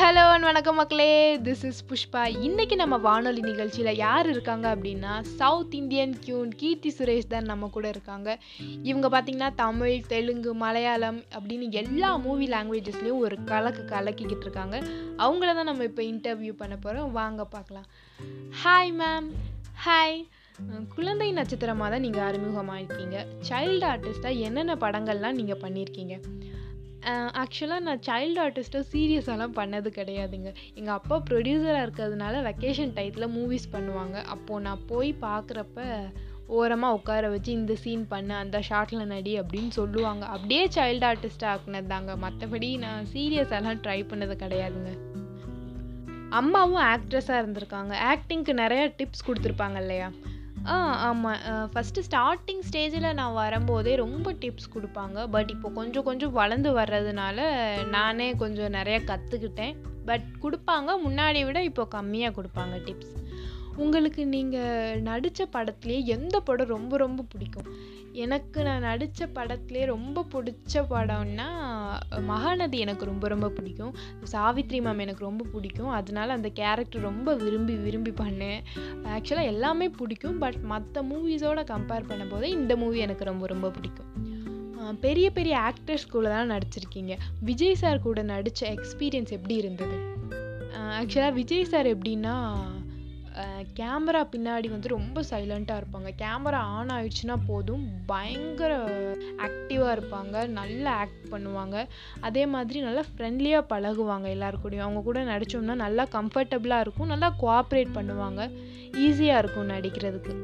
Hello வணக்கம் மக்களே. This is Pushpa. இன்றைக்கி நம்ம வானொலி நிகழ்ச்சியில் யார் இருக்காங்க அப்படின்னா south Indian queen Keerthi Suresh தான் நம்ம கூட இருக்காங்க. இவங்க பார்த்திங்கன்னா தமிழ் தெலுங்கு மலையாளம் அப்படின்னு எல்லா மூவி லாங்குவேஜஸ்லேயும் ஒரு கலக்கு கலக்கிக்கிட்டு இருக்காங்க. அவங்கள தான் நம்ம இப்போ இன்டர்வியூ பண்ண போகிறோம் வாங்க பார்க்கலாம் ஹாய் மேம் ஹாய் குழந்தை நட்சத்திரமாக தான் நீங்கள் அறிமுகமாயிருக்கீங்க. சைல்டு ஆர்டிஸ்ட்டாக என்னென்ன படங்கள்லாம் நீங்கள் பண்ணியிருக்கீங்க? ஆக்சுவலாக நான் சைல்டு ஆர்டிஸ்ட்டை சீரியஸாலாம் பண்ணது கிடையாதுங்க. எங்கள் அப்பா ப்ரொடியூசராக இருக்கிறதுனால வெக்கேஷன் டயத்தில் மூவிஸ் பண்ணுவாங்க. அப்போது நான் போய் பார்க்குறப்ப ஓரமாக உட்கார வச்சு இந்த சீன் பண்ணு அந்த ஷார்ட்டில் நடி அப்படின்னு சொல்லுவாங்க. அப்படியே சைல்டு ஆர்டிஸ்ட்டாக ஆக்குனது தாங்க மற்றபடி நான் சீரியஸாலாம் ட்ரை பண்ணது கிடையாதுங்க. அம்மாவும் ஆக்ட்ரஸாக இருந்திருக்காங்க. ஆக்டிங்க்கு நிறையா டிப்ஸ் கொடுத்துருப்பாங்க இல்லையா? ஆ ஆமாம் ஃபஸ்ட்டு ஸ்டார்டிங் ஸ்டேஜில் நான் வரும்போதே ரொம்ப டிப்ஸ் கொடுப்பாங்க. பட் இப்போ கொஞ்சம் கொஞ்சம் வளர்ந்து வர்றதுனால நானே கொஞ்சம் நிறைய கற்றுக்கிட்டேன் பட் கொடுப்பாங்க. முன்னாடி விட இப்போ கம்மியாக கொடுப்பாங்க டிப்ஸ் உங்களுக்கு நீங்கள் நடித்த படத்துலேயே எந்த படம் ரொம்ப ரொம்ப பிடிக்கும்? எனக்கு நான் நடித்த படத்துலேயே ரொம்ப பிடிச்ச படம்னா மகாநதி எனக்கு ரொம்ப ரொம்ப பிடிக்கும். சாவித்ரி மேம் எனக்கு ரொம்ப பிடிக்கும். அதனால அந்த கேரக்டர் ரொம்ப விரும்பி விரும்பி பண்ணேன். ஆக்சுவலாக எல்லாமே பிடிக்கும். பட் மற்ற மூவிஸோட கம்பேர் பண்ணும்போது இந்த மூவி எனக்கு ரொம்ப ரொம்ப பிடிக்கும். பெரிய பெரிய ஆக்டர்ஸ் கூட தான் நடிச்சிருக்கீங்க. விஜய் சார் கூட நடித்த எக்ஸ்பீரியன்ஸ் எப்படி இருந்தது? ஆக்சுவலாக விஜய் சார் எப்படின்னா கேமரா பின்னாடி வந்து ரொம்ப சைலண்ட்டாக இருப்பாங்க. கேமரா ஆன் ஆயிடுச்சுன்னா போதும். பயங்கர ஆக்டிவாக இருப்பாங்க. நல்லா ஆக்ட் பண்ணுவாங்க. அதே மாதிரி நல்லா ஃப்ரெண்ட்லியாக பழகுவாங்க எல்லாருக்கூடையும் அவங்க கூட நடித்தோம்னா நல்லா கம்ஃபர்டபுளாக இருக்கும். நல்லா கோஆப்ரேட் பண்ணுவாங்க. ஈஸியாக இருக்கும் நடிக்கிறதுக்கு.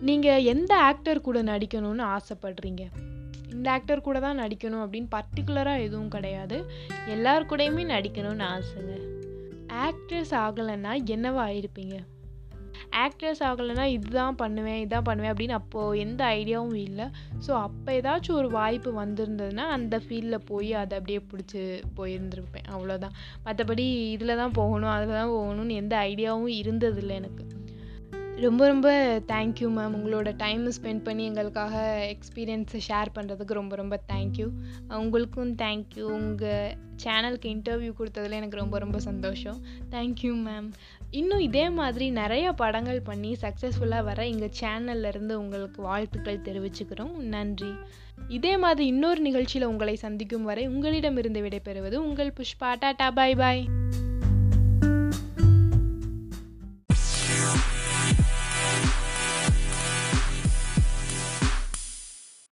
நீங்கள் எந்த ஆக்டர் கூட நடிக்கணும்னு ஆசைப்படுறீங்க? இந்த ஆக்டர் கூட தான் நடிக்கணும் அப்படின்னு பர்டிகுலராக எதுவும் கிடையாது. எல்லார் கூடயுமே நடிக்கணும்னு ஆசைங்க. ஆக்ட்ரஸ் ஆகலைன்னா என்னவா ஆயிருப்பீங்க ஆக்ட்ரஸ் ஆகலைன்னா இதுதான் பண்ணுவேன் இதான் பண்ணுவேன் அப்படின்னு அப்போது எந்த ஐடியாவும் இல்லை. ஸோ அப்போ ஏதாச்சும் ஒரு வாய்ப்பு வந்திருந்ததுன்னா அந்த ஃபீல்டில் போய் அதை அப்படியே பிடிச்சி போயிருந்திருப்பேன். அவ்வளோதான் மற்றபடி இதில் தான் போகணும் அதில் தான் போகணும்னு எந்த ஐடியாவும் இருந்ததில்லை எனக்கு. ரொம்ப ரொம்ப தேங்க்யூ மேம் உங்களோட டைமை ஸ்பெண்ட் பண்ணி எங்களுக்காக எக்ஸ்பீரியன்ஸை ஷேர் பண்ணுறதுக்கு ரொம்ப ரொம்ப தேங்க்யூ உங்களுக்கும் தேங்க்யூ உங்கள் சேனலுக்கு இன்டர்வியூ கொடுத்ததில் எனக்கு ரொம்ப ரொம்ப சந்தோஷம். தேங்க்யூ மேம் இன்னும் இதே மாதிரி நிறைய படங்கள் பண்ணி சக்ஸஸ்ஃபுல்லாக வர எங்கள் சேனல்லேருந்து உங்களுக்கு வாழ்த்துக்கள் தெரிவிச்சுக்கிறோம். நன்றி. இதே மாதிரி இன்னொரு நிகழ்ச்சியில் உங்களை சந்திக்கும் வரை உங்களிடமிருந்து விடைபெறுவது உங்கள் புஷ்பா. டாட்டா பாய் பாய்